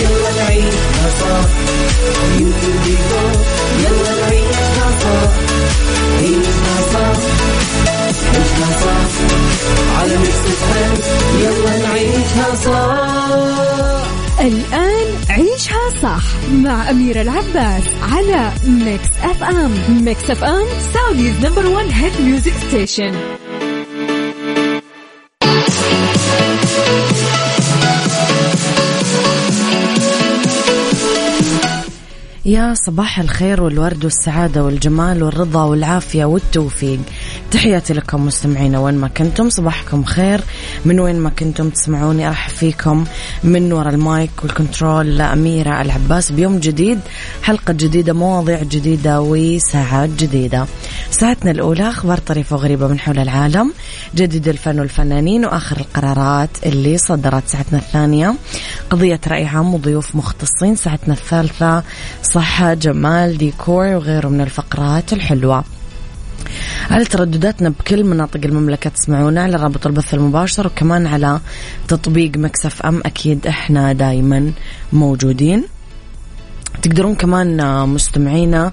يلا نعيشها صح يلا نعيشها صح عيشها صح عيشها صح على يلا نعيشها الآن عيشها صح مع أميرة العباس على Mix FM Mix FM Saudi's number one hit music station يا صباح الخير والورد والسعادة والجمال والرضا والعافية والتوفيق. تحياتي لكم مستمعينا وين ما كنتم صباحكم خير. من وين ما كنتم تسمعوني أرحب فيكم من وراء المايك وال control لأميرة العباس. بيوم جديد حلقة جديدة مواضيع جديدة وساعات جديدة. ساعتنا الأولى أخبار طريفة وغريبة من حول العالم. جديد الفن والفنانين وآخر القرارات اللي صدرت ساعتنا الثانية. قضية رأي عام وضيوف مختصين ساعتنا الثالثة صحة جمال ديكور وغيره من الفقرات الحلوة. على تردداتنا بكل مناطق المملكة تسمعونا على رابط البث المباشر وكمان على تطبيق مكسف أم أكيد إحنا دايما موجودين. تقدرون كمان مستمعينا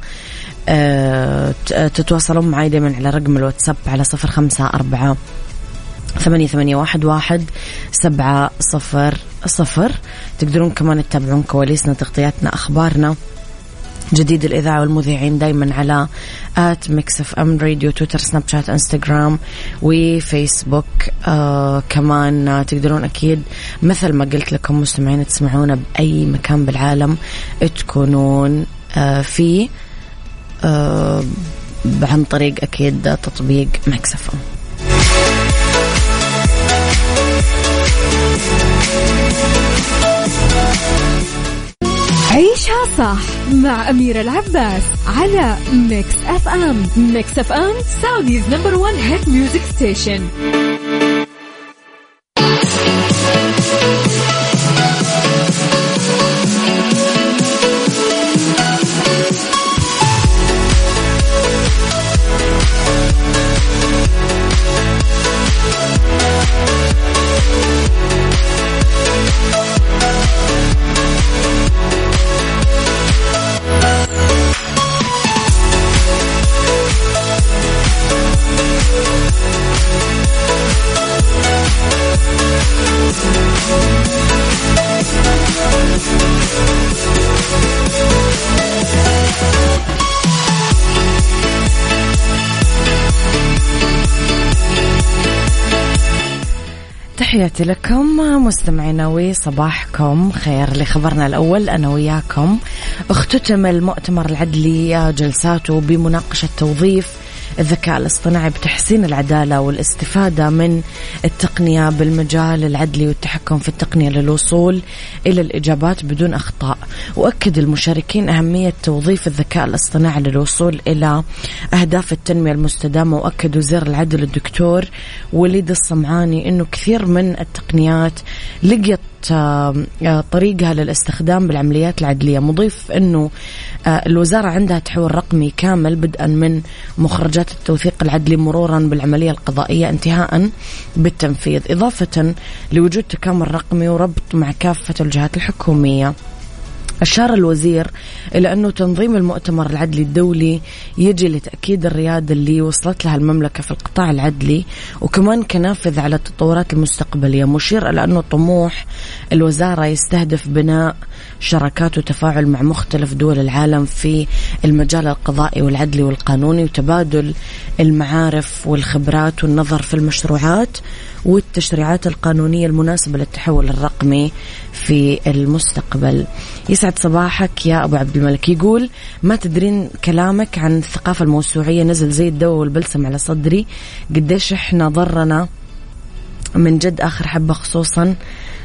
تتواصلون معي دايما على رقم الواتساب على صفر خمسة أربعة ثمانية ثمانية واحد واحد سبعة صفر صفر. تقدرون كمان تتابعون كواليسنا تغطياتنا أخبارنا. جديد الإذاعة والمذيعين دايما على at Mix FM Radio تويتر سناب شات إنستغرام وفيسبوك. آه كمان آه تقدرون أكيد مثل ما قلت لكم مستمعين تسمعونا بأي مكان بالعالم تكونون آه فيه. آه عن طريق أكيد تطبيق ام عيشها صح مع أميرة العباس على Mix FM. Mix FM Saudi's number one hit music station تحياتي لكم مستمعينا وصباحكم خير لخبرنا الأول أنا وياكم. اختتم المؤتمر العدلي جلساته بمناقشة توظيف الذكاء الاصطناعي بتحسين العدالة والاستفادة من التقنية بالمجال العدلي والتحكم في التقنية للوصول إلى الإجابات بدون أخطاء. وأكد المشاركين أهمية توظيف الذكاء الاصطناعي للوصول إلى أهداف التنمية المستدامة. وأكد وزير العدل الدكتور وليد الصمعاني أنه كثير من التقنيات لقيت آه، طريقها للاستخدام بالعمليات العدلية. مضيف أنه آه، الوزارة عندها تحول رقمي كامل بدءا من مخرجات التوثيق العدلي مرورا بالعملية القضائية انتهاء بالتنفيذ. إضافة لوجود تكامل رقمي وربط مع كافة الجهات الحكومية. أشار الوزير إلى أنه تنظيم المؤتمر العدلي الدولي يجي لتأكيد الريادة اللي وصلت لها المملكة في القطاع العدلي وكمان كنافذ على التطورات المستقبلية. مشير إلى أنه طموح الوزارة يستهدف بناء شراكات وتفاعل مع مختلف دول العالم في المجال القضائي والعدلي والقانوني وتبادل المعارف والخبرات والنظر في المشروعات. والتشريعات القانونية المناسبة للتحول الرقمي في المستقبل. يسعد صباحك يا أبو عبد الملك. يقول ما تدرين كلامك عن الثقافة الموسوعية؟ نزل زي الدواء والبلسم على صدري. قديش إحنا ضرنا من جد آخر حبة خصوصا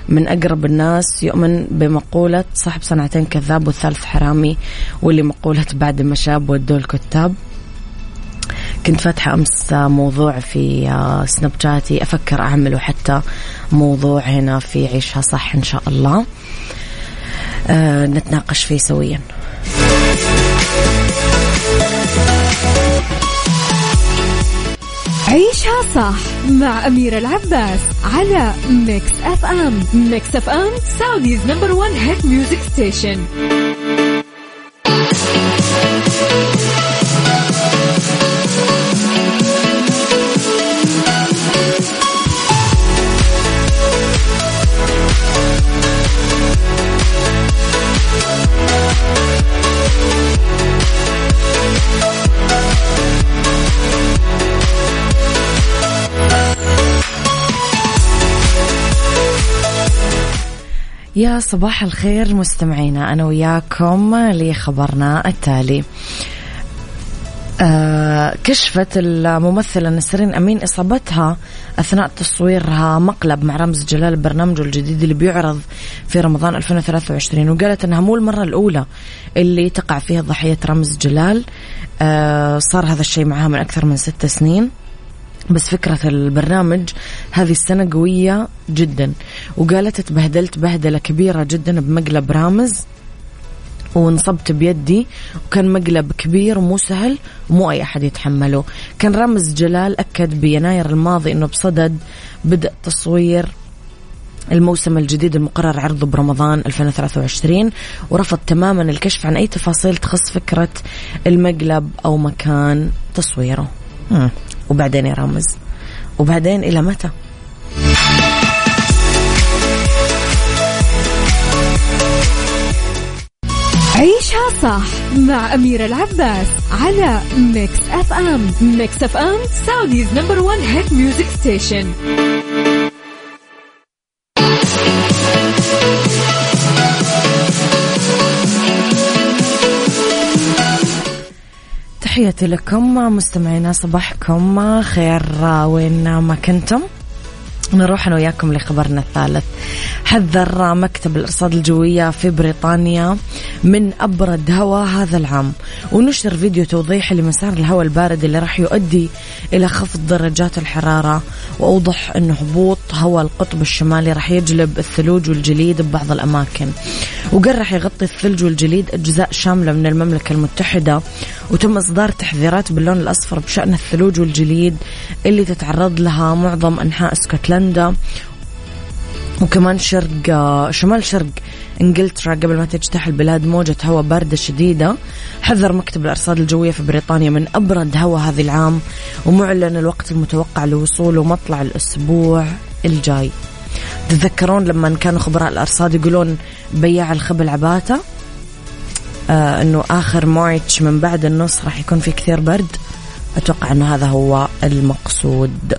من أقرب الناس. يؤمن بمقولة صاحب صنعتين كذاب والثالث حرامي واللي مقولة بعد ما شاب ودوا الكتاب. كنت فاتحة أمس موضوع في سناب شاتي أفكر أعمله حتى موضوع هنا في عيشها صح إن شاء الله. أه نتناقش فيه سويا. عيشها صح مع أميرة العباس على Mix FM Mix FM Saudi's number one hit music station يا صباح الخير مستمعينا أنا وياكم لخبرنا التالي. آه كشفت الممثلة نسرين أمين إصابتها أثناء تصويرها مقلب مع رمز جلال برنامجه الجديد اللي بيعرض في رمضان 2023 وقالت أنها مو المرة الأولى اللي تقع فيها ضحية رمز جلال. آه صار هذا الشيء معها من أكثر من ست سنين. بس فكرة البرنامج هذه السنة قوية جدا. وقالت تبهدلت بهدلة كبيرة جدا بمقلب رامز وانصبت بيدي وكان مقلب كبير ومو سهل ومو أي أحد يتحمله. كان رامز جلال أكد بيناير الماضي أنه بصدد بدء تصوير الموسم الجديد المقرر عرضه برمضان 2023 ورفض تماما الكشف عن أي تفاصيل تخص فكرة المقلب أو مكان تصويره. وبعدين يا رامز. وبعدين إلى متى؟ عيشها صح مع أميرة العباس على Mix FM Mix FM Saudi's number one hit music station تحياتي لكم مستمعينا صباحكم خير وين ما كنتم؟ نروح أنا وياكم لخبرنا الثالث. حذر مكتب الإرصاد الجوية في بريطانيا من أبرد هواء هذا العام. ونشر فيديو توضيحي لمسار الهواء البارد اللي راح يؤدي إلى خفض درجات الحرارة وأوضح أنه هبوط هواء القطب الشمالي راح يجلب الثلوج والجليد ببعض الأماكن. وقال راح يغطي الثلج والجليد أجزاء شاملة من المملكة المتحدة وتم إصدار تحذيرات باللون الأصفر بشأن الثلوج والجليد اللي تتعرض لها معظم أنحاء اسكتلندا. وكمان شرق شمال شرق إنجلترا قبل ما تجتاح البلاد موجة هواء باردة شديدة. حذر مكتب الأرصاد الجوية في بريطانيا من أبرد هواء هذا العام ومعلن الوقت المتوقع لوصوله مطلع الأسبوع الجاي. تتذكرون لما كانوا خبراء الأرصاد يقولون بياع الخبل عباته آه أنه آخر مارتش من بعد النص راح يكون في كثير برد. أتوقع أنه هذا هو المقصود.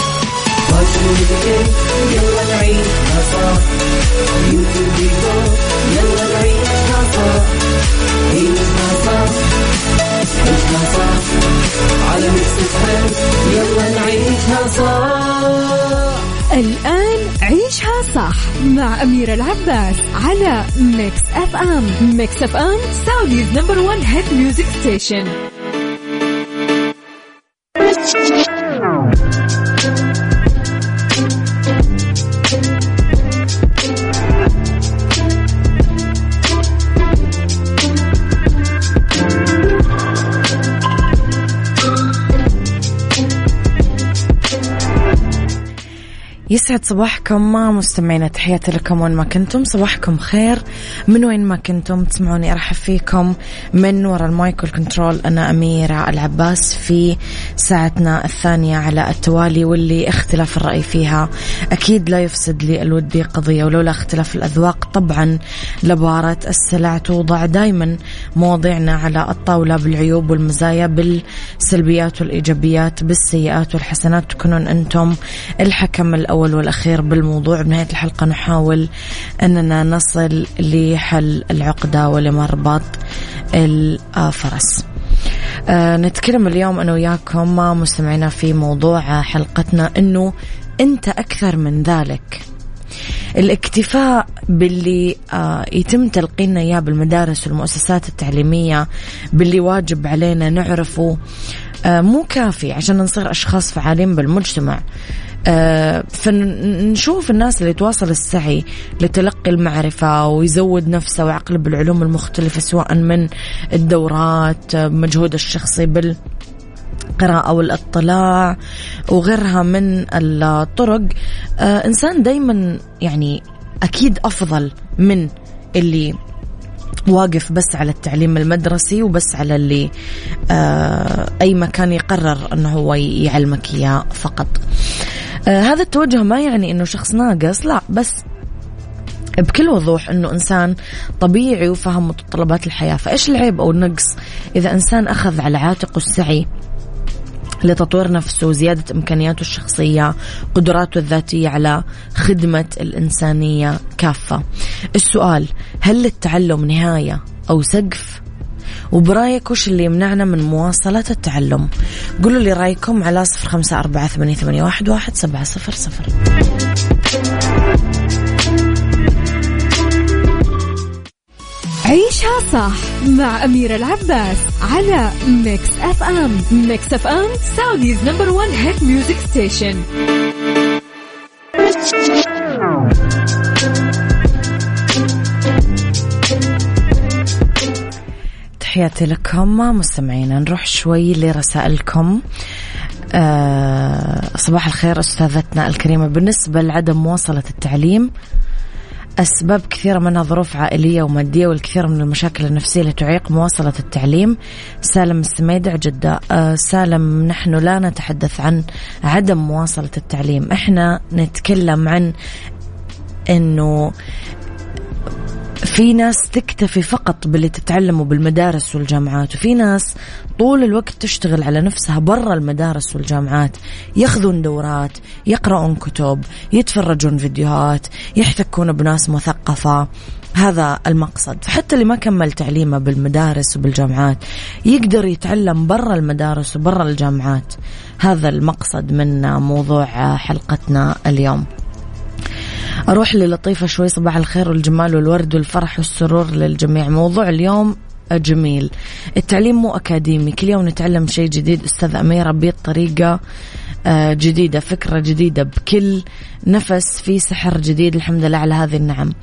يلا نعيشها صح يلا نعيشها صح عيشها صح عيشها صح على يلا نعيشها الآن عيشها صح مع أميرة العباس على Mix FM Mix FM Saudi's number one hit music station You يسعد صباحكم. مستمعينا تحياتي لكم وين ما كنتم. صباحكم خير. من وين ما كنتم تسمعوني أرحب فيكم. من وراء ال mic وال control أنا أميرة العباس في ساعتنا الثانية على التوالي واللي اختلاف الرأي فيها أكيد لا يفسد للود قضية ولولا اختلاف الأذواق طبعا لبارت السلع توضع دائما مواضيعنا على الطاولة بالعيوب والمزايا بالسلبيات والإيجابيات بالسيئات والحسنات. تكونون أنتم الحكم الأول والأخير بالموضوع بنهاية الحلقة نحاول أننا نصل لحل العقدة ولمربط الفرس. أه نتكلم اليوم أنا وياكم مستمعينا في موضوع حلقتنا أنه أنت أكثر من ذلك. الاكتفاء باللي آه يتم تلقينا اياه بالمدارس والمؤسسات التعليمية باللي واجب علينا نعرفه آه مو كافي عشان نصير أشخاص فعالين بالمجتمع. فنشوف الناس اللي تواصل السعي لتلقي المعرفة ويزود نفسه وعقله بالعلوم المختلفة سواء من الدورات مجهود الشخصي بال القراءة والاطلاع وغيرها من الطرق. آه إنسان دايما يعني أكيد أفضل من اللي واقف بس على التعليم المدرسي وبس على اللي آه أي مكان يقرر أنه هو يعلمك إياه فقط. آه هذا التوجه ما يعني إنه شخص ناقص لا بس بكل وضوح إنه إنسان طبيعي وفهم متطلبات الحياة. فإيش العيب أو النقص إذا إنسان أخذ على عاتقه السعي؟ لتطوير نفسه زيادة إمكانياته الشخصية قدراته الذاتية على خدمة الإنسانية كافة. السؤال هل للتعلم نهاية أو سقف؟ وبرأيك وش اللي يمنعنا من مواصلة التعلم؟ قولوا لي رأيكم على صفر خمسة أربعة ثمانية واحد سبعة صفر صفر. عيشها صح. مع أميرة العباس على Mix FM Mix FM Saudi's number one hit music station تحياتي لكم مستمعينا نروح شوي لرسائلكم. أه صباح الخير أستاذتنا الكريمة. بالنسبة لعدم مواصلة التعليم أسباب كثيرة منها ظروف عائلية ومادية والكثير من المشاكل النفسية اللي تعيق مواصلة التعليم. سالم السميدع جدة. أه سالم نحن لا نتحدث عن عدم مواصلة التعليم. إحنا نتكلم عن إنه في ناس تكتفي فقط باللي تتعلمه بالمدارس والجامعات وفي ناس طول الوقت تشتغل على نفسها برا المدارس والجامعات ياخذون دورات يقرؤون كتب يتفرجون فيديوهات يحتكون بناس مثقفة. هذا المقصد. فحتى اللي ما كمل تعليمه بالمدارس وبالجامعات يقدر يتعلم برا المدارس وبرا الجامعات. هذا المقصد من موضوع حلقتنا اليوم. أروح للطيفة شوي صباح الخير والجمال والورد والفرح والسرور للجميع. موضوع اليوم جميل. التعليم مو أكاديمي كل يوم نتعلم شيء جديد. أستاذ أميرة بطريقة جديدة فكرة جديدة بكل نفس في سحر جديد الحمد لله على هذه النعم.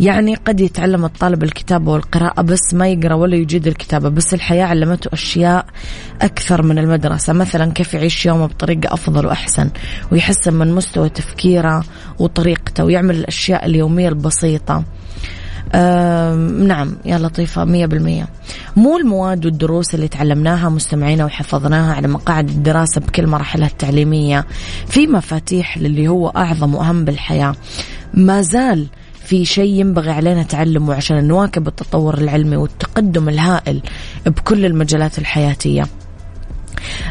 يعني قد يتعلم الطالب الكتابة والقراءة بس ما يقرأ ولا يجيد الكتابة بس الحياة علمته أشياء أكثر من المدرسة. مثلا كيف يعيش يومه بطريقة أفضل وأحسن ويحسن من مستوى تفكيره وطريقته ويعمل الأشياء اليومية البسيطة. نعم يا لطيفة مية بالمية. مو المواد والدروس اللي تعلمناها مستمعينا وحفظناها على مقاعد الدراسة بكل مراحلها التعليمية في مفاتيح للي هو أعظم وأهم بالحياة. ما زال في شيء ينبغي علينا تعلمه عشان نواكب التطور العلمي والتقدم الهائل بكل المجالات الحياتية.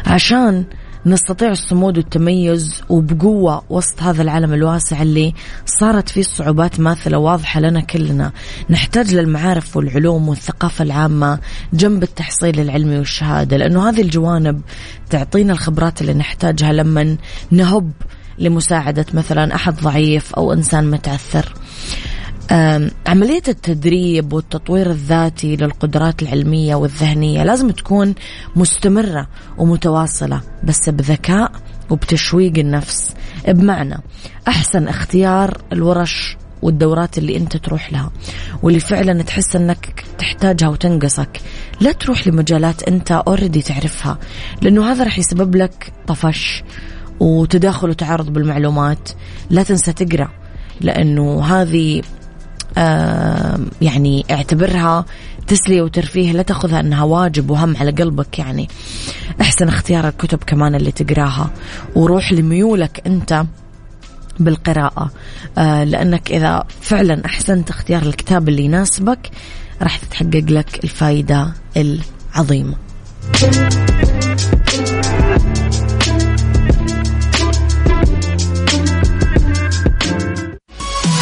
عشان نستطيع الصمود والتميز وبقوة وسط هذا العالم الواسع اللي صارت فيه صعوبات ماثلة واضحة لنا كلنا. نحتاج للمعارف والعلوم والثقافة العامة جنب التحصيل العلمي والشهادة لأنه هذه الجوانب تعطينا الخبرات اللي نحتاجها لما نهب لمساعدة مثلا أحد ضعيف أو إنسان متعثر. عملية التدريب والتطوير الذاتي للقدرات العلمية والذهنية لازم تكون مستمرة ومتواصلة بس بذكاء وبتشويق النفس. بمعنى أحسن اختيار الورش والدورات اللي أنت تروح لها واللي فعلا تحس إنك تحتاجها وتنقصك. لا تروح لمجالات أنت اوريدي تعرفها لأنه هذا راح يسبب لك طفش وتداخل وتعارض بالمعلومات. لا تنسى تقرأ لأنه هذه يعني اعتبرها تسلية وترفيه لا تأخذها إنها واجب وهم على قلبك يعني. احسن اختيار الكتب كمان اللي تقراها. وروح لميولك أنت بالقراءة. آه لأنك إذا فعلا أحسنت اختيار الكتاب اللي يناسبك راح تتحقق لك الفائدة العظيمة.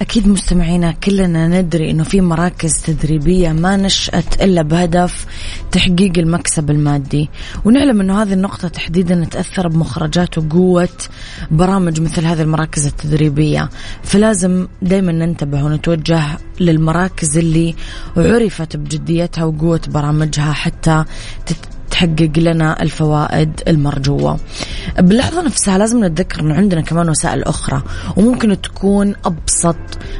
أكيد مستمعينا كلنا ندري أنه في مراكز تدريبية ما نشأت إلا بهدف تحقيق المكسب المادي. ونعلم أنه هذه النقطة تحديدا تأثر بمخرجات وقوة برامج مثل هذه المراكز التدريبية. فلازم دايما ننتبه ونتوجه للمراكز اللي عرفت بجديتها وقوة برامجها حتى تحقق لنا الفوائد المرجوة. باللحظة نفسها لازم نتذكر أنه عندنا كمان وسائل أخرى وممكن تكون أبسط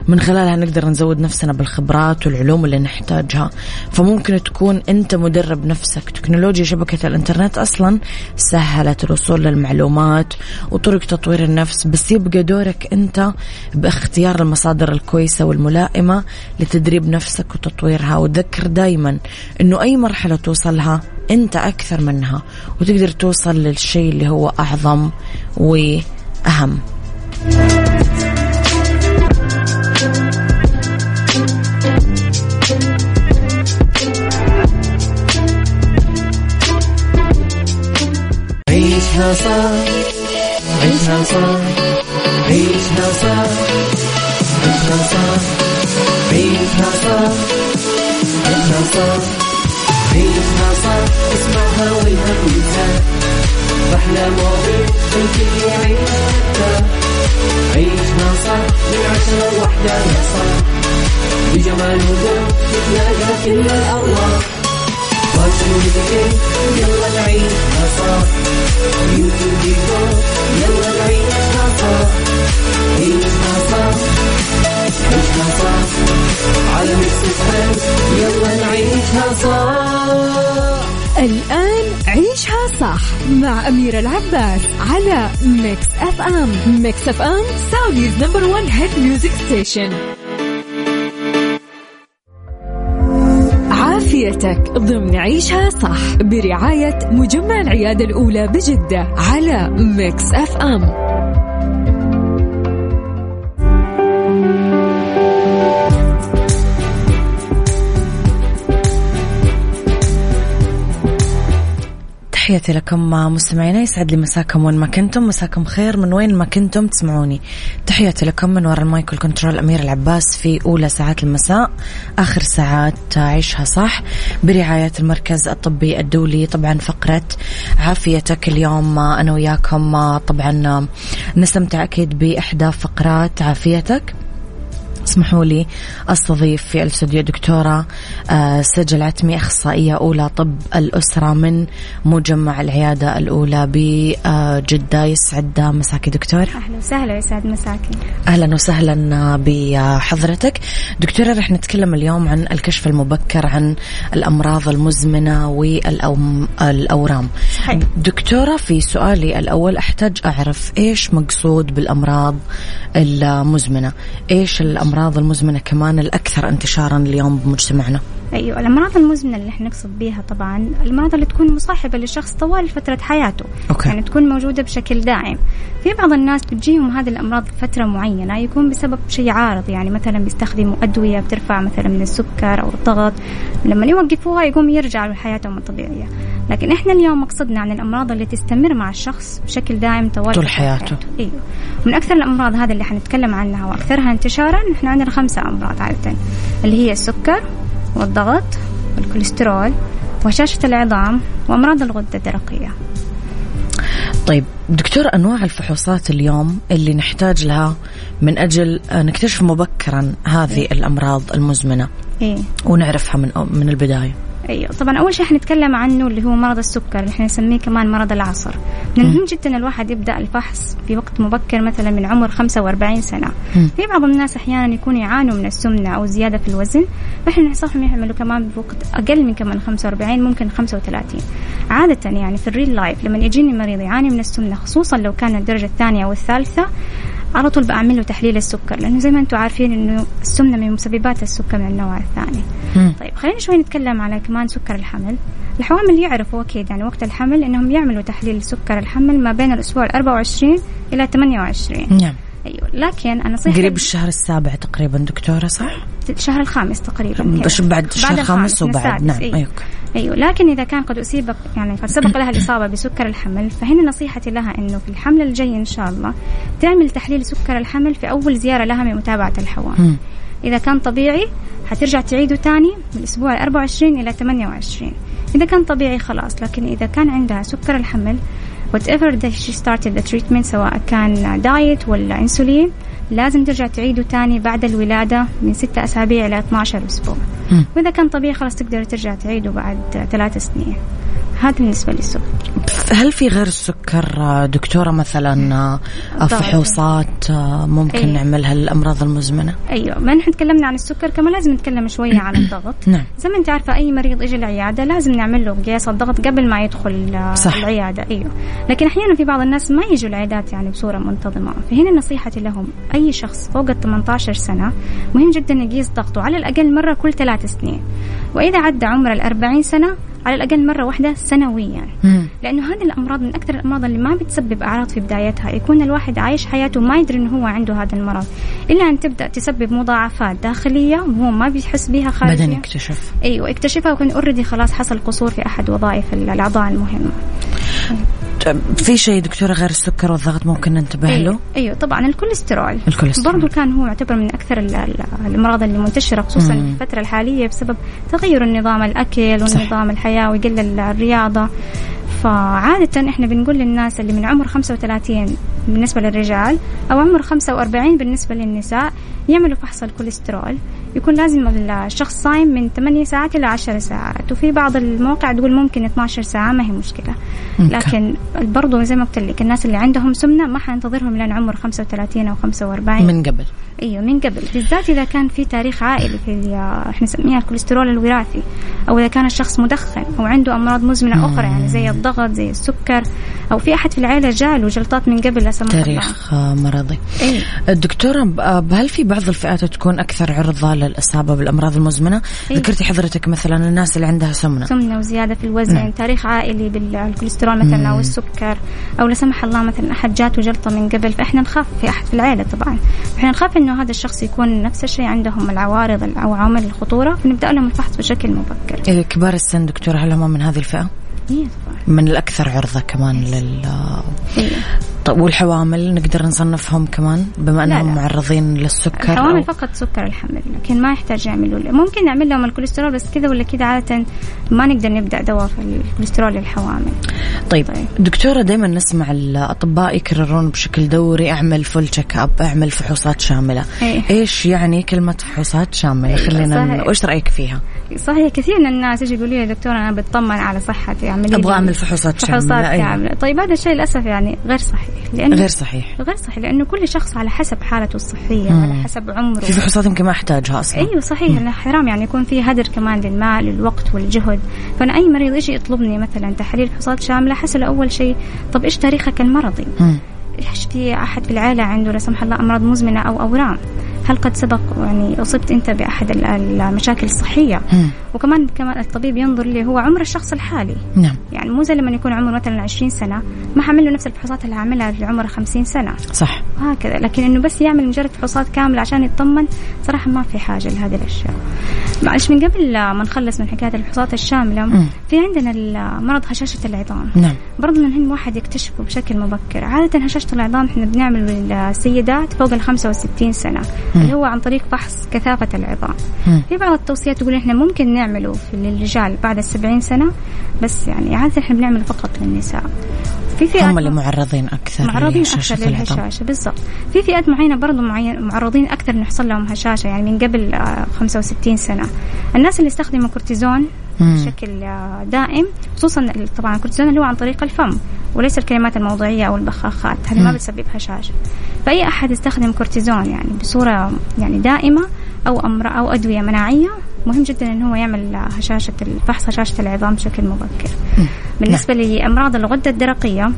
من خلالها نقدر نزود نفسنا بالخبرات والعلوم اللي نحتاجها. فممكن تكون أنت مدرب نفسك. تكنولوجيا شبكة الإنترنت أصلا سهلت الوصول للمعلومات وطرق تطوير النفس بس يبقى دورك أنت باختيار المصادر الكويسة والملائمة لتدريب نفسك وتطويرها. وتذكر دايما أنه أي مرحلة توصلها أنت أكثر منها وتقدر توصل للشيء اللي هو أعظم وأهم. عيشها صح عيشها صح عيشها صح عيشها صح عيشها صح عيشها صح عيشها صح اسمعها والهم ينزاح أحلى مواضيع الكل يعيشها عيشها صح من عشرة لوحدة يا صاح بجمال وذوق تتلاقى كل الأرواح. fashion وذكر يلا نعيشها صح beauty وديكور يلا نعيشها صح عيشها صح عيشها صح على Mix يلا نعيشها صح الآن عيشها صح مع أميرة العباس على Mix FM Mix FM Saudi's number one hit music station عافيتك ضمن عيشها صح برعاية مجمع العيادة الأولى بجدة على Mix FM تحياتي لكم مستمعينا يسعد لي مساكم وين ما كنتم. مساكم خير من وين ما كنتم تسمعوني. تحياتي لكم من وراء ال mic وال control أميرة العباس في أولى ساعات المساء آخر ساعات عيشها صح. برعاية المركز الطبي الدولي طبعا فقرة عافيتك اليوم أنا وياكم. طبعا نستمتع أكيد بإحدى فقرات عافيتك. اسمحوا لي أستضيف في الاستوديو دكتوره آه، سجل عتمي أخصائية أولى طب الأسرة من مجمع العيادة الأولى بجدة يسعد مساكي دكتور. أهلا وسهلا يسعد مساكي. أهلا وسهلا بحضرتك. دكتورة رح نتكلم اليوم عن الكشف المبكر عن الأمراض المزمنة والاورام صحيح. دكتورة في سؤالي الأول أحتاج أعرف إيش مقصود بالأمراض المزمنة؟ إيش الأمراض الأمراض المزمنة كمان الأكثر انتشارا اليوم بمجتمعنا. أيوه الامراض المزمنه اللي إحنا نقصد بها طبعا الامراض اللي تكون مصاحبة للشخص طوال فترة حياته. أوكي. يعني تكون موجودة بشكل دائم في بعض الناس بتجيهم هذه الأمراض فترة معينة يكون بسبب شيء عارض يعني مثلا بيستخدموا أدوية بترفع مثلا من السكر أو الضغط. لما يوقفوها يقوم يرجع لحياتهم الطبيعية. لكن إحنا اليوم مقصدنا عن الأمراض اللي تستمر مع الشخص بشكل دائم طوال طول حياته. أيوه. من أكثر الأمراض هذه اللي حنتكلم عنها وأكثرها انتشارا إحنا عندنا خمسة أمراض عادة اللي هي السكر والضغط والكوليسترول وهشاشة العظام وأمراض الغدة الدرقية طيب دكتور أنواع الفحوصات اليوم اللي نحتاج لها من أجل نكتشف مبكرا هذه إيه. الأمراض المزمنة إيه؟ ونعرفها من من البداية أيوه. طبعا أول شيء حنتكلم عنه اللي هو مرض السكر اللي إحنا نسميه كمان مرض العصر. من المهم جدا الواحد يبدأ الفحص في وقت مبكر مثلا من عمر 45 سنة. في بعض الناس أحيانا يكونوا يعانوا من السمنة أو زيادة في الوزن. فاحنا ننصحهم يعملوا كمان بوقت أقل من كمان 45 ممكن 35 عادة يعني في الريل لايف لما يجيني مريض يعاني من السمنة خصوصا لو كان الدرجة الثانية أو الثالثة على طول بعمل له تحليل السكر لأنه زي ما أنتم عارفين إنه السمنة من مسببات السكر من النوع الثاني مم. طيب خلينا شوي نتكلم على كمان سكر الحمل الحوامل يعرفوا أكيد يعني وقت الحمل إنهم يعملوا تحليل سكر الحمل ما بين الأسبوع ال 24 إلى 28 نعم أيوه لكن أنا نصيحه قريب الشهر السابع تقريبا دكتورة صح؟ الشهر الخامس تقريبا. بعد الشهر الخامس وبعد نعم أيوة. أيوة. أيوه لكن إذا كان قد أصيب يعني قد سبق لها الإصابة بسكر الحمل فهنا نصيحتي لها إنه في الحمل الجاي إن شاء الله تعمل تحليل سكر الحمل في أول زيارة لها من متابعة الحوامل. إذا كان طبيعي حترجع تعيده تاني من الأسبوع ال 24 إلى 28 إذا كان طبيعي خلاص لكن إذا كان عندها سكر الحمل whatever that she started the treatment سواء كان دايت ولا انسولين لازم ترجع تعيده تاني بعد الولادة من 6 أسابيع إلى 12 أسبوع. وإذا كان طبيعي خلاص تقدر ترجع تعيده بعد ثلاث سنين هذا بالنسبة للسكر هل في غير السكر دكتورة مثلا آه،. فحوصات آه، ممكن أي. نعملها للأمراض المزمنة؟ أيوة ما نحن تكلمنا عن السكر كمان لازم نتكلم شوية عن الضغط نعم زي ما أنت عارفة أي مريض يجي العيادة لازم نعمل له قياس الضغط قبل ما يدخل آه، صح. العيادة أيوه لكن أحيانا في بعض الناس ما يجوا العيادات يعني بصورة منتظمة فهنا نصيحتي لهم أي شخص فوق ال 18 سنة مهم جدا يقيس ضغطه على الأقل مرة كل ثلاث سنين وإذا عدى عمر ال 40 سنة على الأقل مرة واحدة سنويا مم. لأنه هذه الأمراض من أكثر الأمراض اللي ما بتسبب أعراض في بدايتها يكون الواحد عايش حياته ما يدري إنه هو عنده هذا المرض إلا أن تبدأ تسبب مضاعفات داخلية وهو ما بيحس بها خارجيا بعدين يكتشف أيوه اكتشفها وكان اوريدي خلاص حصل قصور في أحد وظائف الأعضاء المهمة طيب، في شيء دكتورة غير السكر والضغط ممكن ننتبه له؟ أيوه, أيوة طبعا الكوليسترول الكوليسترول. برضو كان هو يعتبر من أكثر ال- ال- الأمراض اللي منتشرة خصوصا مم. في الفترة الحالية بسبب تغير النظام الأكل صح. والنظام الحياة ويقل ال- الرياضة. فعادة إحنا بنقول للناس اللي من عمر 35 بالنسبة للرجال أو عمر 45 بالنسبة للنساء يعملوا فحص الكوليسترول. يكون لازم الشخص صايم من 8 ساعات إلى 10 ساعات. وفي بعض المواقع تقول ممكن 12 ساعة ما هي مشكلة. لكن برضو زي ما قلت لك الناس اللي عندهم سمنة ما حننتظرهم لين عمر 35 أو 45 من قبل. أيوه من قبل. بالذات إذا كان في تاريخ عائلي في إحنا نسميها الكوليسترول الوراثي. أو إذا كان الشخص مدخن أو عنده أمراض مزمنة أخرى يعني زي الضغط زي السكر. أو في أحد في العائلة جاله جلطات من قبل لا سمح الله. تاريخ مرضي. الدكتورة ب- آه، هل في بعض الفئات تكون أكثر عرضة للإصابة بالأمراض المزمنة؟ إيه. ذكرتي حضرتك مثلا الناس اللي عندها سمنة سمنة وزيادة في الوزن نعم. تاريخ عائلي بالكوليسترول مثلا أو السكر أو لا سمح الله مثلا أحد جاته جلطه من قبل فإحنا نخاف في أحد في العائله طبعا إحنا نخاف إنه هذا الشخص يكون نفس الشيء عندهم العوارض أو عوامل الخطورة فنبدأ لهم الفحص بشكل مبكر إيه، كبار السن دكتورة هل هم من هذه الفئة؟ من الأكثر عرضة كمان لل. طيب والحوامل نقدر نصنفهم كمان بما لا، أنهم لا. معرضين للسكر الحوامل أو- فقط سكر الحمل لكن ما يحتاج يعملوا ممكن نعمل لهم الكوليسترول بس كذا ولا كذا عادة ما نقدر نبدأ دواء في الكوليسترول للحوامل طيب طيب. دكتورة دائما نسمع الأطباء يكررون بشكل دوري أعمل full check up أعمل فحوصات شاملة إيه. إيش يعني كلمة فحوصات شاملة خلينا صحيح. وإيش رأيك فيها صحيح كثير من الناس يجي يقولوا لي يا دكتور أنا بطمن على صحتي اعملي أبغى لي أعمل فحوصات فحوصات. كاملة طيب هذا الشيء للأسف يعني غير صحيح لأنه غير صحيح غير صحيح لأنه كل شخص على حسب حالته الصحية مم. على حسب عمره في فحوصات يمكن ما أحتاجها أصلا أيوه صحيح انه حرام يعني يكون في هدر كمان للمال للوقت والجهد فأنا أي مريض يجي يطلبني مثلا تحاليل فحوصات شاملة حسأله أول شيء طب إيش تاريخك المرضي؟ مم. إيش في أحد في العائلة عنده لا سمح الله أمراض مزمنة أو أورام؟ هل قد سبق يعني أصبت أنت بأحد ال- المشاكل الصحية؟ مم. وكمان كمان الطبيب ينظر لي هو عمر الشخص الحالي. نعم. يعني مو زي لما يكون عمره مثلا 20 سنة ما حعمل له نفس الفحوصات اللي عاملها اللي عمره 50 سنة. صح. وهكذا لكن إنه بس يعمل مجرد فحوصات كاملة عشان يطمن صراحة ما في حاجة لهذه الأشياء. معلش من قبل ما نخلص من حكاية الفحوصات الشاملة مم. في عندنا مرض هشاشة العظام. نعم. برضه من هم واحد يكتشفه بشكل مبكر. عادة هشاشة العظام إحنا بنعمل للسيدات فوق ال 65 سنة اللي هو عن طريق فحص كثافة العظام مم. في بعض التوصيات تقول إحنا ممكن نعمله في للرجال بعد ال 70 سنة بس يعني عادة إحنا بنعمله فقط للنساء في فئات هم اللي معرضين أكثر معرضين أكثر. للهشاشة بالضبط في فئات معينة برضو معين معرضين أكثر انه يحصل لهم هشاشة يعني من قبل آه، 65 سنة الناس اللي يستخدموا كورتيزون مم. بشكل آه، دائم خصوصا طبعا الكورتيزون اللي هو عن طريق الفم وليس الكريمات الموضعية أو البخاخات. هذه ما. بتسبب هشاشه فأي أحد يستخدم كورتيزون يعني بصورة يعني دائمة أو أمر أو أدوية مناعية مهم جدا انه هو يعمل هشاشة فحص هشاشة العظام بشكل مبكر. بالنسبة لأمراض الغدة الدرقية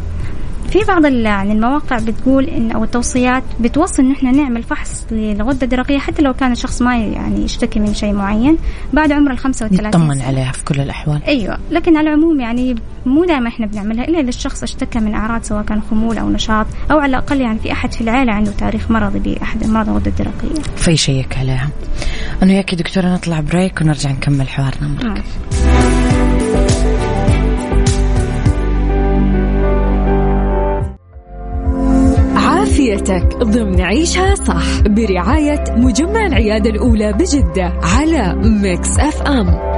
في بعض يعني المواقع بتقول ان أو التوصيات بتوصي إن إحنا نعمل فحص للغده الدرقيه حتى لو كان الشخص ما يعني يشتكي من شيء معين بعد عمر ال 35 نطمن. عليها في كل الأحوال أيوه لكن على العموم يعني مو دائما إحنا بنعملها إلا إذا الشخص اشتكى من أعراض سواء كان خمول أو نشاط أو على الأقل يعني في أحد في العائله عنده تاريخ مرضي باحد أمراض الغدة الدرقية. فيشيك عليها أنا وياك يا دكتورة نطلع بريك ونرجع نكمل حوارنا مرة. ماشي. عافيتك ضمن عيشها صح برعاية مجمع العيادة الأولى بجدة على Mix FM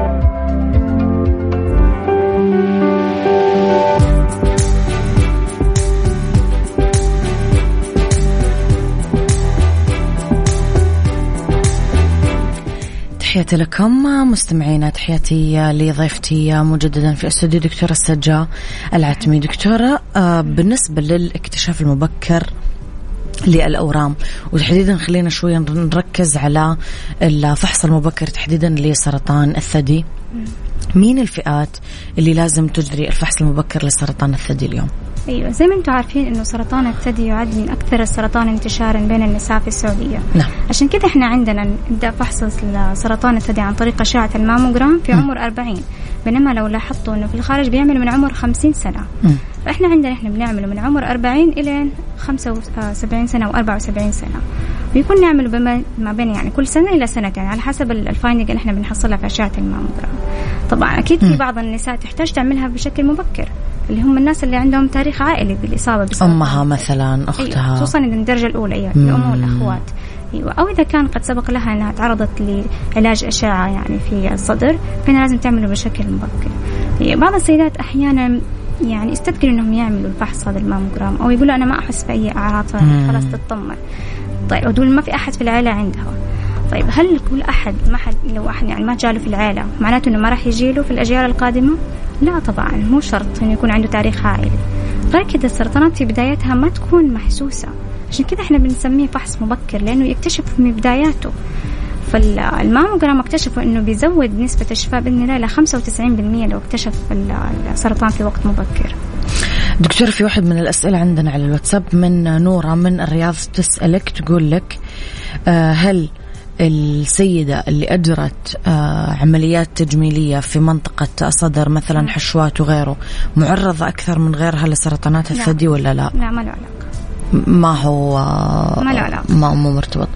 تحياتي لكم مستمعينا تحياتي لضيفتي مجددا في استوديو دكتورة السجاء العتمي دكتورة آه، بالنسبة للإكتشاف المبكر للأورام وتحديدا خلينا شوي نركز على الفحص المبكر تحديدا لسرطان الثدي مين الفئات اللي لازم تجري الفحص المبكر لسرطان الثدي اليوم؟ أيوه زي ما أنتم عارفين إنه سرطان الثدي يعد من أكثر السرطان انتشارا بين النساء في السعودية. نعم عشان كده إحنا عندنا نبدا فحص سرطان الثدي عن طريق اشعه الماموجرام في عمر 40 بينما لو لاحظتوا إنه في الخارج بيعملوا من عمر 50 سنة. مم. فإحنا عندنا إحنا بنعمله من عمر 40 إلى 75 سنة و74 سنة بيكون نعمله بما ما بين يعني كل سنة إلى سنتين على حسب ال- finding اللي إحنا بنحصلها في اشعه الماموجرام طبعا أكيد في بعض النساء تحتاج تعملها بشكل مبكر اللي هم الناس اللي عندهم تاريخ عائلي بالإصابة بسرطان أمها مثلا أيوة. أختها خصوصا إذا الدرجة الأولى أيوة مم. الأم والأخوات أيوة أو إذا كان قد سبق لها أنها تعرضت لعلاج أشعة يعني في الصدر فهنا لازم تعمله بشكل مبكر أيوة. بعض السيدات أحيانا يعني يستذكروا إنهم يعملوا الفحص هذا الماموجرام أو يقولوا أنا ما أحس بأي اعراض. خلاص تطمن. طيب ودول ما في أحد في العائله عندها. طيب هل كل أحد ما حد لو احد يعني ما جاله في العائله معناته إنه ما راح يجيله في الأجيال القادمة؟ لا طبعا مو شرط إنه يكون عنده تاريخ عائلي. غير كده السرطانات في بدايتها ما تكون محسوسة. عشان كده إحنا بنسميه فحص مبكر لأنه يكتشف من بداياته. فالماموجرام اكتشفوا إنه بيزود نسبة الشفاء بإذن الله إلى 95% لو اكتشف ال- السرطان في وقت مبكر. دكتور في واحد من الأسئلة عندنا على الواتساب من نورة من الرياض تسألك تقول لك آه، هل السيدة اللي أجرت آه، عمليات تجميلية في منطقة صدر مثلا حشوات وغيره معرضة أكثر من غيرها لسرطانات لا. الثدي ولا لا؟ لا ما له علاقة. ما هو ما له علاقة. ما مو مرتبط.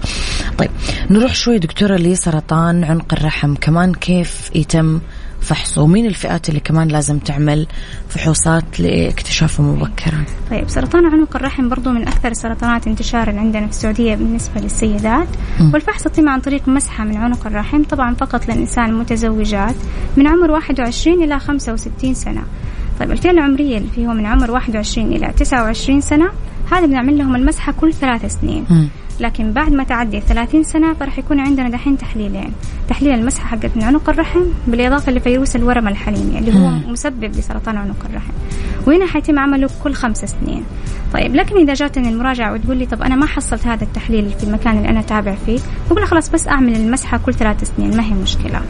طيب نروح شوي دكتورة لسرطان عنق الرحم كمان كيف يتم فحصه؟ ومين الفئات اللي كمان لازم تعمل فحوصات لاكتشافه مبكرا؟ طيب سرطان عنق الرحم برضو من أكثر السرطانات انتشارا عندنا في السعودية بالنسبة للسيدات. مم. والفحص يتم عن طريق مسحة من عنق الرحم طبعا فقط للنساء المتزوجات من عمر 21 إلى 65 سنة. طيب الفئة العمرية اللي فيه من عمر 21 إلى 29 سنة. هذا بنعمل لهم المسحة كل ثلاث سنين. لكن بعد ما تعدي 30 سنة فراح يكون عندنا دحين تحليلين. تحليل المسحة حقت من عنق الرحم بالإضافة لفيروس الورم الحليمي اللي هو. مسبب لسرطان عنق الرحم. وهنا حيتم عمله كل خمس سنين. طيب لكن إذا جاتني المراجعة وتقول لي طب أنا ما حصلت هذا التحليل في المكان اللي أنا تابع فيه بقول خلاص بس أعمل المسحة كل ثلاث سنين ما هي مشكلة.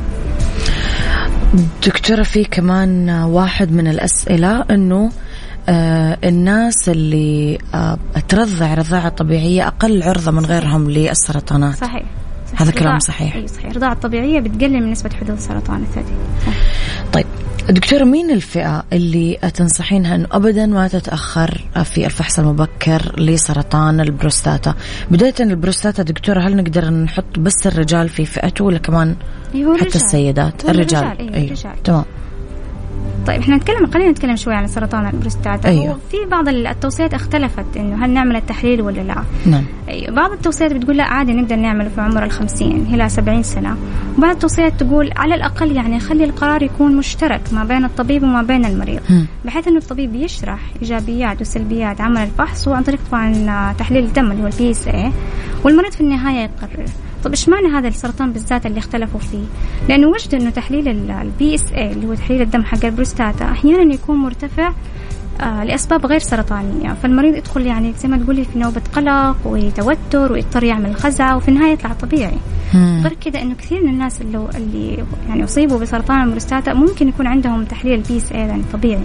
دكتورة في كمان واحد من الأسئلة أنه الناس اللي آه ترضع رضاعة طبيعية أقل عرضة من غيرهم للسرطانات صحيح. هذا كلام صحيح. أي صحيح الرضاعة الطبيعية بتقلل من نسبة حدوث سرطان الثدي. طيب دكتورة مين الفئة اللي تنصحينها أنه أبدا ما تتأخر في الفحص المبكر لسرطان البروستاتا بداية البروستاتا دكتورة هل نقدر نحط بس الرجال في فئته ولا كمان حتى. السيدات الرجال الرجال، أيوة، الرجال. تمام طيب إحنا نتكلم خلينا نتكلم شوي عن سرطان البروستاتا أيوة. هو في بعض التوصيات اختلفت إنه هل نعمل التحليل ولا لا نعم أيوة. بعض التوصيات بتقول لا عادي نقدر نعمله في عمر الخمسين إلى سبعين سنة وبعض التوصيات تقول على الأقل يعني خلي القرار يكون مشترك ما بين الطبيب وما بين المريض مم. بحيث أنه الطبيب يشرح إيجابيات وسلبيات عمل الفحص وعن طريق طبعا تحليل الدم اللي هو ال PSA والمريض في النهاية يقرر طب إيش معنى هذا السرطان بالذات اللي اختلفوا فيه؟ لأنه وجدوا إنه تحليل ال PSA اللي هو تحليل الدم حق البروستاتا أحيانا يكون مرتفع آه لأسباب غير سرطانية. فالمريض يدخل يعني زي ما تقولي في نوبة قلق وتوتر ويضطر يعمل خزعة وفي النهاية يطلع طبيعي. غير كذا إنه كثير من الناس اللي اللي يعني أصيبوا بسرطان البروستاتا ممكن يكون عندهم تحليل ال PSA يعني طبيعي.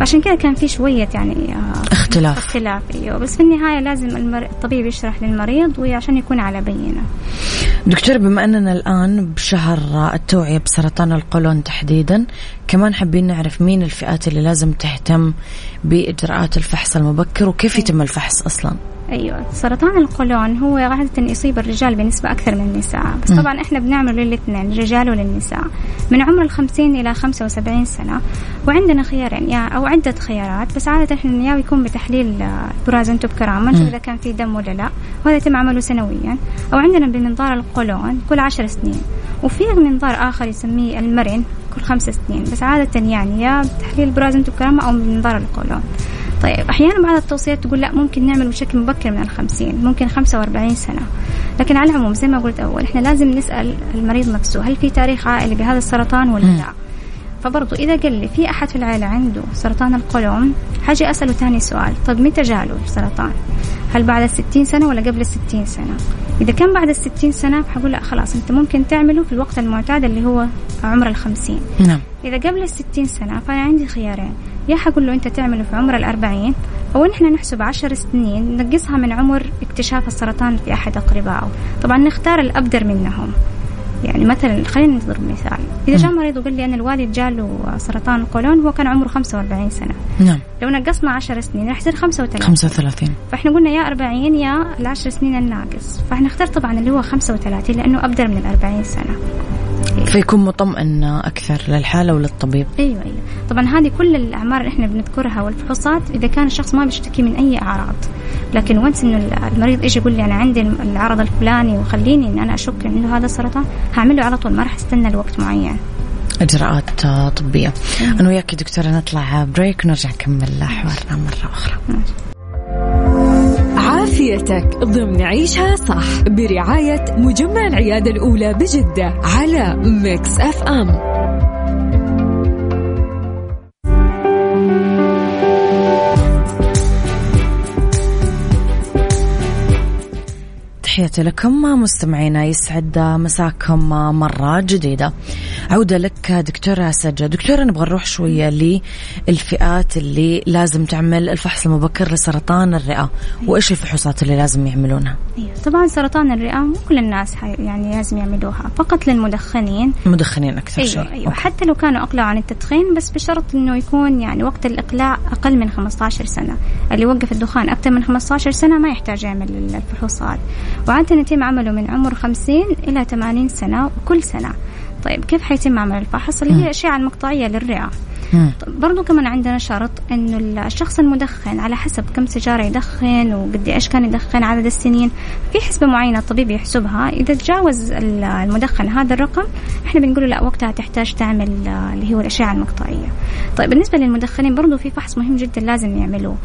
فعشان كذا كان في شوية يعني آه اختلاف. اختلاف إيوه. بس في النهاية لازم المر... الطبيب يشرح للمريض وعشان يكون على بينة. دكتور بما أننا الآن بشهر التوعية بسرطان القولون تحديدا كمان حابين نعرف مين الفئات اللي لازم تهتم بإجراءات الفحص المبكر وكيف يتم الفحص أصلاً؟ أيوه. سرطان القولون هو عاده يصيب الرجال بنسبة أكثر من النساء. بس طبعا إحنا بنعمله للاثنين للرجال وللنساء. من عمر الخمسين إلى خمسة وسبعين سنة. وعندنا خيارين يا أو عدة خيارات. بس عادة إحنا يا يكون بتحليل براز انتو بكرامة. نشوف إذا كان في دم ولا لا. وهذا يتم عمله سنويا. أو عندنا بمنظار القولون كل عشر سنين. وفي منظار آخر يسميه المرن كل خمس سنين. بس عادة يعني يا تحليل براز انتو بكرامة أو منظار القولون. طيب أحيانا بعض التوصيات تقول لا ممكن نعمل بشكل مبكر من الخمسين ممكن خمسة وأربعين سنة. لكن على العموم زي ما قلت أول إحنا لازم نسأل المريض نفسه هل في تاريخ عائلي بهذا السرطان ولا لا. فبرضو إذا قال لي في أحد في العائلة عنده سرطان القولون حاجي أسأله ثاني سؤال. طب متى جاله السرطان؟ هل بعد الستين سنة ولا قبل الستين سنة؟ إذا كان بعد الستين سنة حقول لا خلاص أنت ممكن تعمله في الوقت المعتاد اللي هو عمر الخمسين. نعم. إذا قبل الستين سنة فأنا عندي خيارين. يا حقول له أنت تعمله في عمر الأربعين أو نحن نحسب عشر سنين نقصها من عمر اكتشاف السرطان في أحد أقربائه. طبعا نختار الأبدر منهم. يعني مثلا خلينا نضرب مثال. إذا جاء مريض وقال لي أنا الوالد جاله سرطان قولون هو كان عمره 45 سنة. نعم. لو نقصنا 10 سنين راح يصير 35 35 فإحنا قلنا يا 40 يا العشر سنين الناقص. فإحنا نختار طبعا اللي هو 35 لأنه أبدر من ال 40 سنة. فيكون مطمئن أكثر للحالة وللطبيب. أيوه أيوه. طبعا هذه كل الأعمار اللي إحنا بنذكرها والفحوصات إذا كان الشخص ما بيشتكي من أي أعراض. لكن وانس إنه المريض يجي يقول لي أنا عندي العرض الفلاني وخليني إن أنا أشك إنه هذا سرطان هعمله على طول ما راح أستنى لوقت معين. إجراءات طبية. أنا وياك دكتورة نطلع break ونرجع نكمل حوارنا مرة أخرى. عافيتك ضمن عيشها صح برعاية مجمع العياده الأولى بجدة على Mix FM تحياتي لكم. مستمعينا يسعد مساكم مرة جديدة. عودة لك دكتورة سجة دكتورة نبغى نروح شوية للفئات اللي لازم تعمل الفحص المبكر لسرطان الرئة. وإيش الفحوصات اللي لازم يعملونها؟ أيوة. طبعا سرطان الرئة مو كل الناس يعني لازم يعملوها. فقط للمدخنين. المدخنين أكثر أيوة شيء. أيوة. حتى لو كانوا أقلعوا عن التدخين بس بشرط أنه يكون يعني وقت الإقلاع أقل من 15 سنة. اللي يوقف الدخان أكثر من 15 سنة ما يحتاج يعمل الفحوصات. وعادة يتم عمله من عمر 50 إلى 80 سنة وكل سنة. طيب كيف حيتم عمل الفحص؟ اللي هي الأشعة المقطعية للرئة. برضو كمان عندنا شرط إنه الشخص المدخن على حسب كم سيجارة يدخن وقد إيش كان يدخن عدد السنين. في حسبة معينة الطبيب يحسبها. إذا تجاوز المدخن هذا الرقم إحنا بنقول لا وقتها تحتاج تعمل اللي هو الأشعة المقطعية. طيب بالنسبة للمدخنين برضو في فحص مهم جدا لازم يعملوه.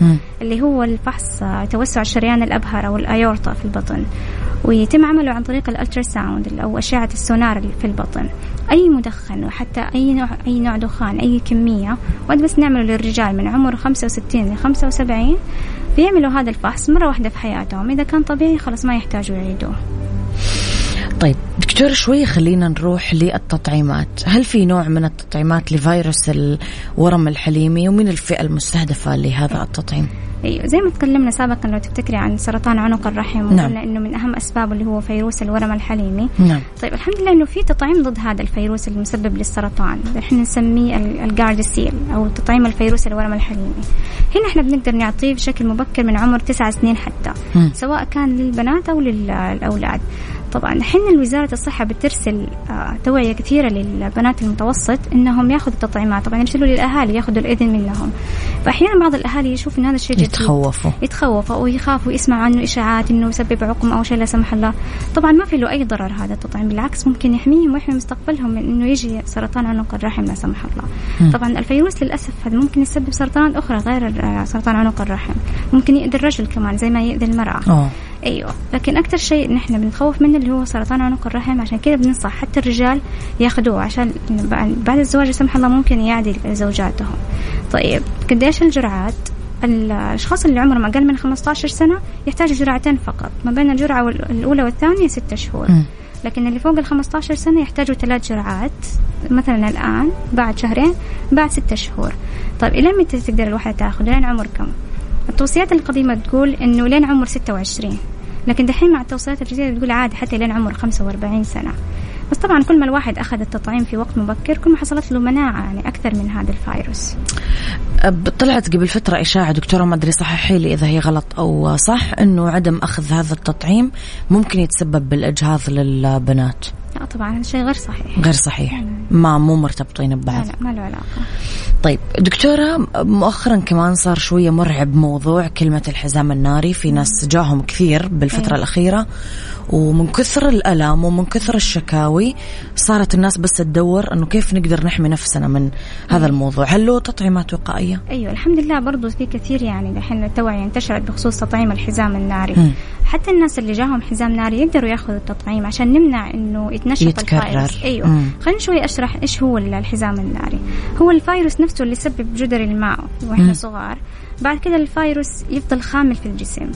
اللي هو الفحص توسع الشريان الأبهر أو الأيورتا في البطن. ويتم عمله عن طريق ال ultrasound أو أشعة السونار في البطن. أي مدخن وحتى أي نوع أي نوع دخان أي كمية وقت بس نعمله للرجال من عمر 65 ل 75 بيعملوا هذا الفحص مرة واحدة في حياتهم. إذا كان طبيعي خلاص ما يحتاجوا يعيدوه. طيب دكتور شوية خلينا نروح للتطعيمات هل في نوع من التطعيمات لفيروس الورم الحليمي ومن الفئة المستهدفة لهذا التطعيم؟ أيوه زي ما تكلمنا سابقا لو تفتكري عن سرطان عنق الرحم نعم. وقلنا إنه من أهم أسبابه اللي هو فيروس الورم الحليمي نعم. طيب الحمد لله إنه في تطعيم ضد هذا الفيروس المسبب للسرطان إحنا نسميه الجاردسيل أو تطعيم الفيروس الورم الحليمي هنا إحنا بنقدر نعطيه بشكل مبكر من عمر تسعة سنين حتى م. سواء كان للبنات أو للاولاد طبعا. حين وزارة الصحة بترسل آه توعية كثيرة للبنات المتوسط إنهم ياخذوا التطعيمات. طبعا يرسلوا للأهالي ياخذوا الإذن منهم. فاحيانا بعض الأهالي يشوف إن هذا الشيء جديد. يتخوفوا. يتخوفوا أو يخافوا يسمعوا عنه إشاعات إنه يسبب عقم أو شيء لا سمح الله. طبعا ما في له أي ضرر هذا التطعيم بالعكس ممكن يحميهم ويحمي مستقبلهم من إنه يجي سرطان عنق الرحم لا سمح الله. مم. طبعا الفيروس للأسف هذا ممكن يسبب سرطانات أخرى غير آه، سرطان عنق الرحم. ممكن يؤذي الرجل كمان زي ما يؤذي المرأة. أوه. أيوه. لكن أكثر شيء نحن بنخوف منه اللي هو سرطان عنق الرحم. عشان كذا بننصح حتى الرجال ياخذوه. عشان بعد الزواج لا سمح الله ممكن يعدي زوجاتهم. طيب قديش الجرعات؟ الأشخاص اللي عمرهم أقل من 15 سنة يحتاجوا جرعتين فقط. ما بين الجرعة الأولى والثانية ستة شهور. لكن اللي فوق ال 15 سنة يحتاجوا ثلاث جرعات. مثلا الآن بعد شهرين بعد ستة شهور. طيب إلى متى تقدر الواحده تاخذ؟ لين عمر كم التوصيات القديمة تقول إنه لين عمر 26 لكن دحين مع التوصيات الجديده تقول عادي حتى لين عمر 45 سنة. بس طبعا كل ما الواحد أخذ التطعيم في وقت مبكر كل ما حصلت له مناعة يعني أكثر من هذا الفيروس. طلعت قبل فترة إشاعة دكتورة ما أدري صححي لي إذا هي غلط أو صح إنه عدم أخذ هذا التطعيم ممكن يتسبب بالإجهاض للبنات. لا طبعا هذا شيء غير صحيح. غير صحيح. ما مو مرتبطين ببعض. لا لا ما له علاقة. طيب دكتورة مؤخرا كمان صار شوية مرعب موضوع كلمة الحزام الناري. في ناس جاهم كثير بالفترة أيه. الأخيرة. ومن كثر الألم ومن كثر الشكاوي صارت الناس بس تدور أنه كيف نقدر نحمي نفسنا من هذا الموضوع هل له تطعيمات وقائية؟ أيوة الحمد لله برضو في كثير يعني دحين التوعية انتشرت بخصوص تطعيم الحزام الناري م. حتى الناس اللي جاهم حزام ناري يقدروا يأخذوا التطعيم عشان نمنع إنه يتنشط يتكرر. الفيروس أيوه. خلينا شوي أشرح إيش هو الحزام الناري هو الفيروس نفسه اللي يسبب جدري الماء وإحنا مم. صغار بعد كده الفيروس يفضل خامل في الجسم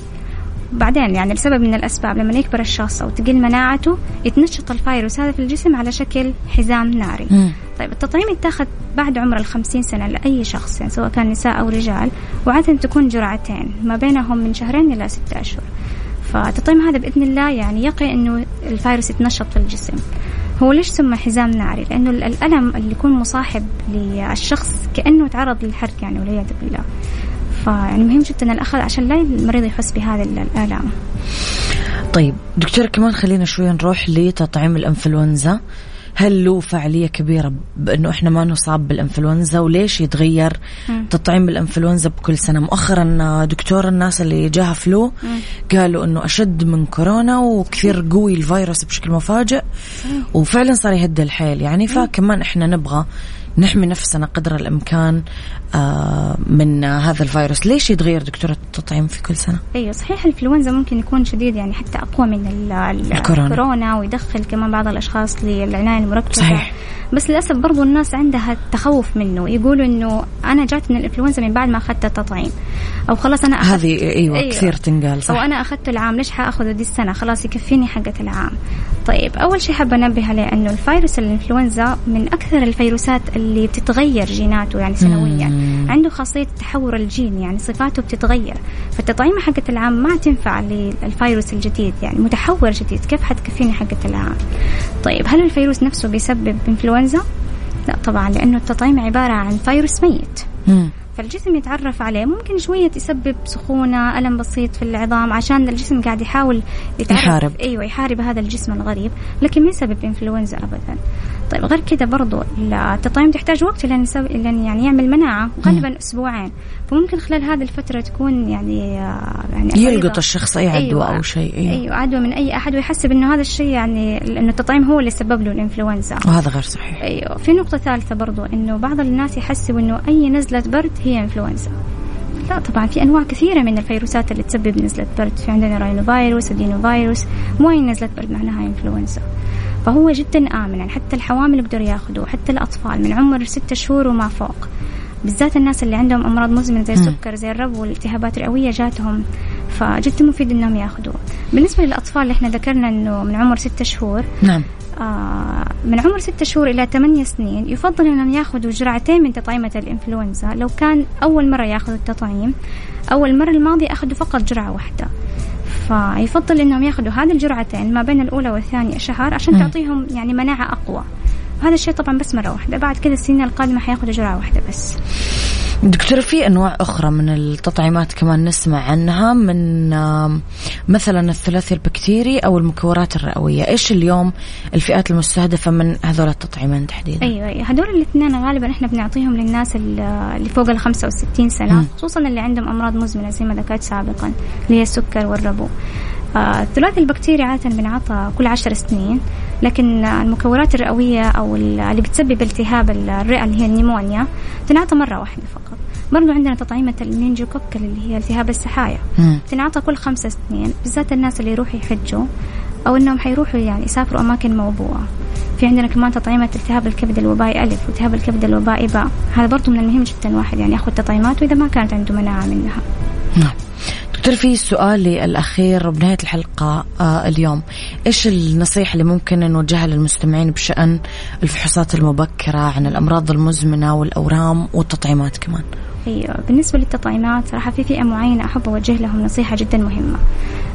بعدين يعني لسبب من الأسباب لما يكبر الشخص أو تقل مناعته يتنشط الفيروس هذا في الجسم على شكل حزام ناري مم. طيب التطعيم يتاخذ بعد عمر الخمسين سنة لأي شخص يعني سواء كان نساء أو رجال وعادة تكون جرعتين ما بينهم من شهرين إلى ستة أشهر فالتطعيم هذا بإذن الله يعني يقي أنه الفيروس يتنشط في الجسم هو ليش سمى حزام ناري؟ لأنه الألم اللي يكون مصاحب للشخص كأنه تعرض للحرق يعني والعياذ بالله فيعني مهم جدا الأخذ عشان لا المريض يحس بهذه الآلام. طيب دكتور كمان خلينا شوي نروح لتطعيم الإنفلونزا. هل له فعالية كبيرة بأنه إحنا ما نصاب بالإنفلونزا؟ وليش يتغير مم. تطعيم الإنفلونزا بكل سنة؟ مؤخرا دكتور الناس اللي جاها فلو مم. قالوا أنه أشد من كورونا وكثير قوي الفيروس بشكل مفاجئ. وفعلا صار يهد الحيل. يعني فكمان إحنا نبغى نحمي نفسنا قدر الإمكان آه، من هذا الفيروس، ليش يتغير دكتورة التطعيم في كل سنة؟ أيوه صحيح الإنفلونزا ممكن يكون شديد يعني حتى أقوى من ال- ال- الكورونا. الكورونا ويدخل كمان بعض الأشخاص للعناية المركزة صحيح. بس للأسف برضو الناس عندها تخوف منه يقولوا إنه أنا جاتني الإنفلونزا من بعد ما أخذت التطعيم أو خلاص أنا أخذت هذه أيوه, أيوة. كثير تنقال صح أو أنا اخذته العام ليش حاخذه دي السنة خلاص يكفيني حقة العام طيب أول شيء حابة أنبه عليه إنه الفيروس الإنفلونزا من أكثر الفيروسات اللي بتتغير جيناته يعني سنويا. مم. عنده خاصية تحور الجين يعني صفاته بتتغير. فالتطعيمه حقة العام ما تنفع للفيروس الجديد يعني متحور جديد. كيف حتكفيني حقة العام؟ طيب هل الفيروس نفسه بيسبب إنفلونزا؟ لا طبعا لأنه التطعيم عبارة عن فيروس ميت. مم. فالجسم يتعرف عليه. ممكن شوية يسبب سخونة ألم بسيط في العظام عشان الجسم قاعد يحاول يتعرف. يحارب. أيوة يحارب هذا الجسم الغريب لكن ما يسبب إنفلونزا أبدا. طيب غير كده برضو التطعيم تحتاج وقت لين يعني يعمل مناعة غالبا أسبوعين. فممكن خلال هذه الفترة تكون يعني آه، يعني يلقط الشخص أي عدوى أيوة. أو شيء أيوة. أيوة عدوى من أي أحد ويحسب إنه هذا الشيء يعني لأنه التطعيم هو اللي سبب له الإنفلونزا. وهذا غير صحيح. أيوه. في نقطة ثالثة برضو إنه بعض الناس يحسبوا إنه أي نزلة برد هي إنفلونزا. لا طبعا في أنواع كثيرة من الفيروسات اللي تسبب نزلة برد. في عندنا راينو فيروس ادينو فيروس مو أي نزلة برد معناها إنفلونزا. فهو جدا امن يعني حتى الحوامل يقدروا ياخذوه حتى الأطفال من عمر ستة شهور وما فوق. بالذات الناس اللي عندهم أمراض مزمنه زي السكر زي الربو والالتهابات الرئوية جاتهم فجدا مفيد إنهم ياخذوه. بالنسبة للأطفال اللي إحنا ذكرنا إنه من عمر ستة شهور نعم. آه، من عمر ستة شهور إلى ثمانية سنين يفضل أنهم ياخذوا جرعتين من تطعيمة الإنفلونزا. لو كان أول مرة ياخذوا التطعيم أو المرة الماضية أخذوا فقط جرعة واحدة. فيفضل أنهم يأخذوا هذه الجرعتين ما بين الأولى والثانية شهر عشان. تعطيهم يعني مناعة أقوى وهذا الشيء طبعا بس مرة واحدة. بعد كذا السنين القادمة حياخذوا جرعة واحدة بس. دكتورة في أنواع أخرى من التطعيمات كمان نسمع عنها؟ من مثلا الثلاثي البكتيري أو المكورات الرئوية. إيش اليوم الفئات المستهدفة من هذول التطعيمين تحديدا؟ أيوة, أيوة. هذول الاثنين غالبا إحنا بنعطيهم للناس اللي فوق ال 65 سنة. م. خصوصا اللي عندهم أمراض مزمنة زي ما ذكرت سابقا اللي هي السكر والربو. آه، الثلاثي البكتيري عادة بنعطى كل عشر سنين لكن المكورات الرئوية أو اللي بتسبب التهاب الرئة اللي هي النيمونيا تنعطى مرة واحدة فقط. برضو عندنا تطعيمة المينجوكوكل اللي هي التهاب السحايا. تنعطى كل خمسة سنين بالذات الناس اللي يروحوا يحجوا أو إنهم حيروحوا يعني يسافروا أماكن موبوءة في عندنا كمان تطعيمة التهاب الكبد الوبائي ألف والتهاب الكبد الوبائي باء. هذا برضو من المهم جدا واحد يعني ياخذ تطعيمات وإذا ما كانت عنده مناعة منها. نعم. دكتور في سؤالي الأخير بنهاية الحلقة آه اليوم. إيش النصيحة اللي ممكن نوجهها للمستمعين بشأن الفحوصات المبكرة عن الأمراض المزمنة والأورام والتطعيمات كمان؟ أيوة بالنسبة للتطعيمات صراحة في فئة معينة أحب أوجه لهم نصيحة جدا مهمة.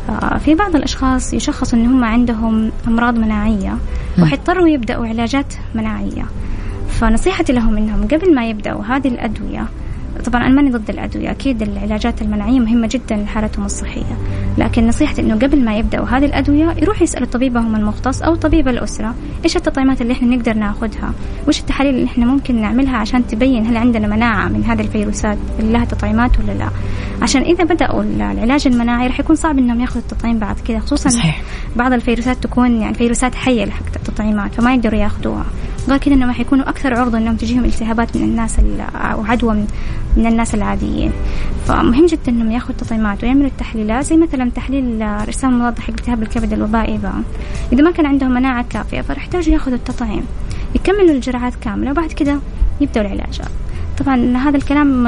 آه في بعض الأشخاص يشخص أن هم عندهم أمراض مناعية وحيضطروا يبدأوا علاجات مناعية. فنصيحتي لهم أنهم قبل ما يبدأوا هذه الأدوية طبعا أنا ماني ضد الأدوية أكيد العلاجات المناعية مهمة جدا لحالتهم الصحية. لكن نصيحتي أنه قبل ما يبدأوا هذه الأدوية يروحوا يسألوا طبيبهم المختص أو طبيب الأسرة إيش التطعيمات اللي إحنا نقدر ناخذها وإيش التحاليل اللي إحنا ممكن نعملها عشان تبين هل عندنا مناعة من هذه الفيروسات اللي لها تطعيمات ولا لا. عشان إذا بدأوا العلاج المناعي راح يكون صعب إنهم ياخذوا التطعيم بعد كذا خصوصا صحيح. بعض الفيروسات تكون يعني فيروسات حية لحق التطعيمات فما يقدروا ياخذوها. غير كذا إنهم حيكونوا أكثر عرضة إنهم تجيهم التهابات من الناس أو عدوى من, من الناس العاديين. فمهم جدا إنهم ياخذوا تطعيمات ويعملوا التحليلات زي مثلا تحليل ارسال مضاد حق التهاب الكبد الوبائي بقى. إذا ما كان عندهم مناعة كافية فراح يحتاجوا ياخذوا التطعيم. يكملوا الجرعات كاملة وبعد كذا يبدأوا العلاجات طبعا هذا الكلام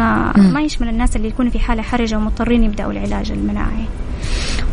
ما يشمل الناس اللي يكونوا في حالة حرجة ومضطرين يبدأوا العلاج المناعي.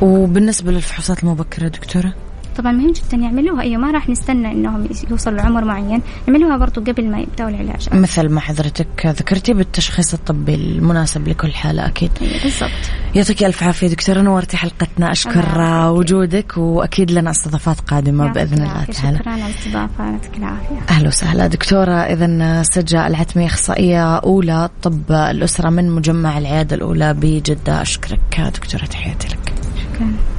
وبالنسبة للفحوصات المبكرة دكتورة؟ طبعا مهم جدا يعملوها. أيوه ما راح نستنى إنهم يوصلوا لعمر معين. يعملوها برضو قبل ما يبدأوا العلاج. مثل ما حضرتك ذكرتي بالتشخيص الطبي المناسب لكل حالة أكيد. أيوة بالضبط. يعطيك ألف عافية دكتورة نورتي حلقتنا أشكر وجودك وأكيد لنا استضافات قادمة بإذن الله. تعالى. شكرا على الاستضافة يعطيك العافية. أهلا وسهلا. دكتورة اذا سجى العتمي إخصائية أولى طب الأسرة من مجمع العيادة الأولى بجدة. أشكرك دكتورة تحياتي لك. شكرا.